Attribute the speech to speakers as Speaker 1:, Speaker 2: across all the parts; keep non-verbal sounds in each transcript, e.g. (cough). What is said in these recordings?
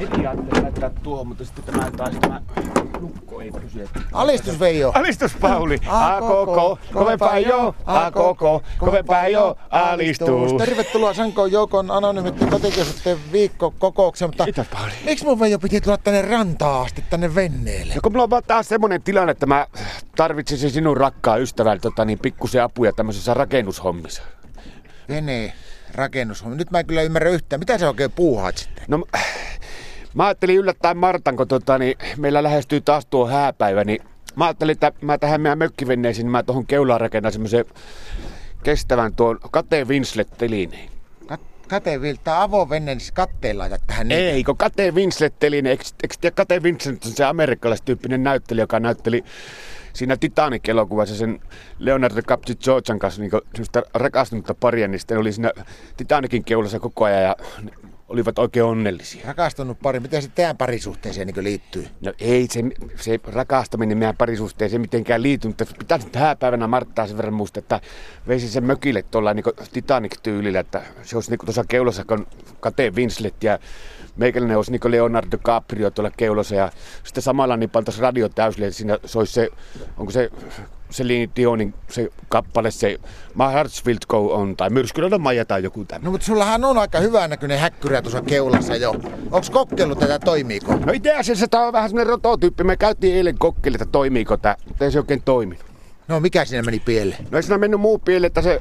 Speaker 1: Heti ajattelin laittaa tuohon, mutta sitten tämä taisi tämä lukko ei pysy.
Speaker 2: Alistus Veijo.
Speaker 1: Alistus Pauli,
Speaker 2: A
Speaker 1: koko, kovempaa jo, a koko, kovempaa jo, alistus.
Speaker 2: Tervetuloa Sanko Joukon anonymitten kotikiusatteen viikkokokoukseen, mutta
Speaker 1: Kiitos Pauli.
Speaker 2: miksi mun Veijo piti tulla tänne rantaan asti, tänne venneelle?
Speaker 1: Ja kun mulla on vaan taas semmonen tilanne, että mä tarvitsisin sinun rakkaa ystävältä tota, niin pikkusen apuja tämmöisessä rakennushommissa.
Speaker 2: Vene, rakennushommia. Nyt mä en kyllä ymmärrä yhtään. Mitä sä oikein puuhaat sitten?
Speaker 1: No mä ajattelin yllättäen Martan, kun tota, niin meillä lähestyy taas tuo hääpäivä, niin mä ajattelin, että mä tähän meidän mökkivenneisiin, niin mä tuohon keulaan rakennan semmoisen kestävän tuon Kate Winslet-telineen.
Speaker 2: Kat- Kate Vilta avovenen katteen laitat tähän. niin-
Speaker 1: Ei, kun Kate Winslet-teline, eikö, eikö tiedä, Kate Winslet on se amerikkalaistyyppinen näyttelijä, joka näytteli siinä Titanic-elokuvassa sen Leonardo Capri-Georgian kanssa niin semmoista rakastunutta paria, niin sitten oli siinä Titanicin keulassa koko ajan ja olivat oikein onnellisia.
Speaker 2: Rakastunut pari. Miten se teidän parisuhteeseen niin liittyy?
Speaker 1: No ei se, se rakastaminen meidän parisuhteeseen mitenkään liity, mutta pitäisi nyt hääpäivänä Marttaa sen verran muistaa, että veisi sen mökille tuolla niin Titanic-tyylillä, että se olisi niin tuossa keulassa, kun Kate Winslet ja meikäläinen olisi niin Leonardo DiCaprio tuolla keulossa ja sitten samalla niin pantaisi radio täysille, että siinä se olisi se, onko se Celine Dionin se kappale, se My Heart's Will Go On, tai Myrskylöiden Maija tai joku tämmöinen.
Speaker 2: No mutta sullahan on aika hyvän näköinen häkkyrä tuossa keulassa jo. Onks kokeillut tätä, toimiiko?
Speaker 1: No itse asiassa tämä on vähän semmoinen rototyyppi. Me käytiin eilen kokkeille, että toimiiko tämä, mutta ei se oikein toiminut.
Speaker 2: No mikä siinä meni pieleen?
Speaker 1: No ei siinä mennyt muu pieleen, että se,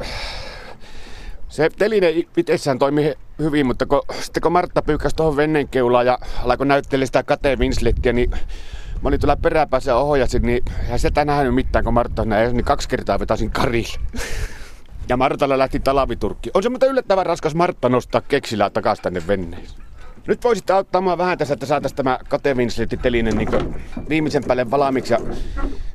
Speaker 1: se teline itsessään toimi hyvin, mutta kun, sitten kun Martta pyykkäsi tuohon venneen keulaan ja alkoi näyttelemään sitä Kate Winslettiä, niin mä olin tuolla peräpäässä ja ohjasin, niin eihän sitä nähnyt mitään, kun Martta näin, niin kaksi kertaa vetasin karille. (laughs) Ja Martalla lähti talaviturkki. On se mutta yllättävän raskas Martta nostaa keksillä takaisin tänne venneeseen. Nyt voisit auttaa mua vähän tässä, että saataisiin tämä Kate Winsletin teline niin viimeisen päälle valmiiksi. Ja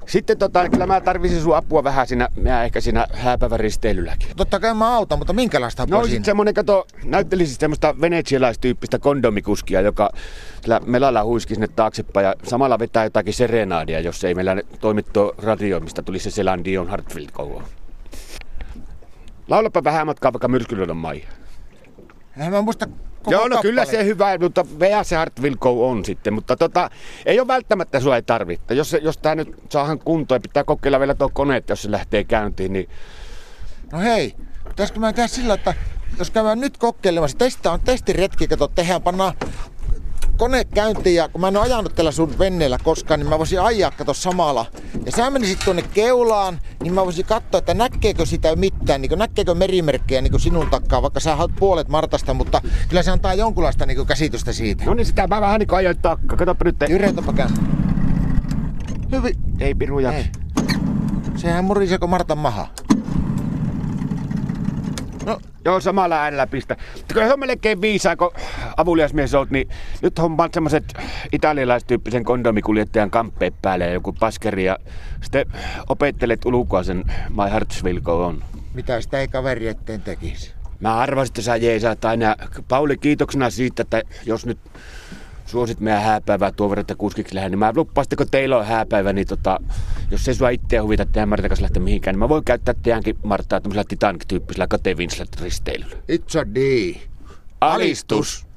Speaker 1: sitten tota, kyllä mä tarvisin sun apua vähän siinä, mä ehkä siinä hääpäivän risteilylläkin.
Speaker 2: Totta kai mä autan, mutta minkälaista apua
Speaker 1: No
Speaker 2: siinä?
Speaker 1: sit semmonen, kato, näyttelisi semmoista venetsialaistyyppistä kondomikuskia, joka sillä melalla huiski sinne taaksepäin ja samalla vetää jotakin serenaadia, jos ei meillä toimi tuo radio, mistä tuli se Celine Dion Hartfield kouo. Laulapa vähän matkaa vaikka Myrskylöiden Maija.
Speaker 2: Eihän mä muista koko
Speaker 1: Joo, no kyllä
Speaker 2: kappaleen.
Speaker 1: se hyvä, mutta vea se Hartfield Go on sitten, mutta tota, ei ole välttämättä sua ei tarvitse. Jos, jos tää nyt saahan kuntoon ja pitää kokeilla vielä tuo kone, että jos se lähtee käyntiin, niin
Speaker 2: No hei, pitäisikö mä tehdä sillä, että jos käydään nyt kokeilemassa, testa on testiretki, kato, tehdään, pannaan kone käyntiin ja kun mä en ole ajanut tällä sun venneellä koskaan, niin mä voisin ajaa kato samalla. Ja sä menisit tuonne keulaan, niin mä voisin katsoa, että näkeekö sitä mitään, niin näkeekö merimerkkejä niin sinun takkaa, vaikka sä oot puolet Martasta, mutta kyllä se antaa jonkunlaista niin käsitystä siitä.
Speaker 1: no niin sitä mä vähän niin kuin ajoin takka. Katoppa nyt.
Speaker 2: Yritäpä käy. Hyvin.
Speaker 1: Ei piruja.
Speaker 2: Ei. Sehän muriseko Martan maha. No,
Speaker 1: Joo, samalla äänellä pistä. Kyllä se on melkein viisaa, kun avuliasmies oot, niin nyt hommaat semmoset italialaistyyppisen kondomikuljettajan kamppeet päälle ja joku paskeri ja sitten opettelet ulkoa sen My Heart's Will Go On.
Speaker 2: mitä sitä ei kaveri eteen tekisi?
Speaker 1: Mä arvasin, että sä jeesaat aina. Pauli, kiitoksena siitä, että jos nyt suosit meidän hääpäivää tuon verran, että kuskiksi lähden, niin mä kun teillä on hääpäivä, niin tota, jos ei sua itseä huvita teidän Martan kanssa lähteä mihinkään, niin mä voin käyttää teidänkin Martaa tämmöisellä Titanic-tyyppisellä Kate Winslet-risteilyllä.
Speaker 2: It's a D.
Speaker 1: Alistus!